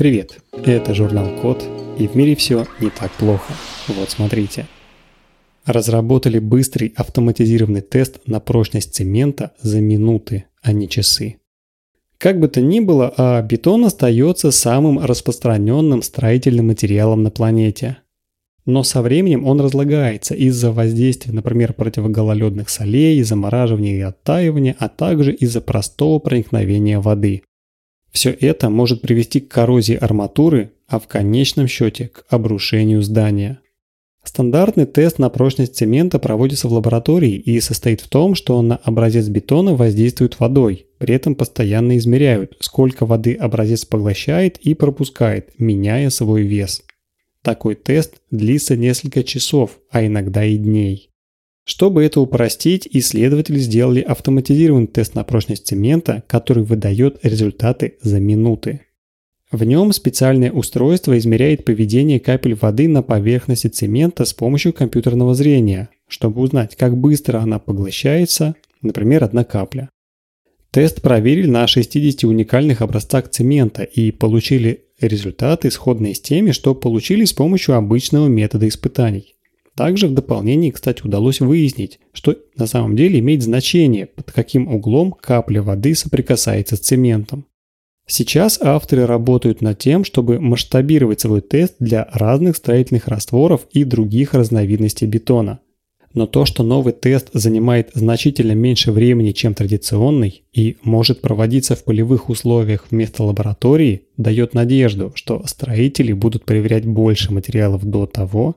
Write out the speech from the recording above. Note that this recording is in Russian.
Привет, это журнал Код, и в мире все не так плохо. Вот смотрите. Разработали быстрый автоматизированный тест на прочность цемента за минуты, а не часы. Как бы то ни было, а бетон остается самым распространенным строительным материалом на планете. Но со временем он разлагается из-за воздействия, например, противогололедных солей, замораживания и оттаивания, а также из-за простого проникновения воды. Все это может привести к коррозии арматуры, а в конечном счете к обрушению здания. Стандартный тест на прочность цемента проводится в лаборатории и состоит в том, что на образец бетона воздействуют водой, при этом постоянно измеряют, сколько воды образец поглощает и пропускает, меняя свой вес. Такой тест длится несколько часов, а иногда и дней. Чтобы это упростить, исследователи сделали автоматизированный тест на прочность цемента, который выдает результаты за минуты. В нем специальное устройство измеряет поведение капель воды на поверхности цемента с помощью компьютерного зрения, чтобы узнать, как быстро она поглощается, например, одна капля. Тест проверили на 60 уникальных образцах цемента и получили результаты, сходные с теми, что получили с помощью обычного метода испытаний. Также в дополнении, кстати, удалось выяснить, что на самом деле имеет значение, под каким углом капля воды соприкасается с цементом. Сейчас авторы работают над тем, чтобы масштабировать свой тест для разных строительных растворов и других разновидностей бетона. Но то, что новый тест занимает значительно меньше времени, чем традиционный, и может проводиться в полевых условиях вместо лаборатории, дает надежду, что строители будут проверять больше материалов до того,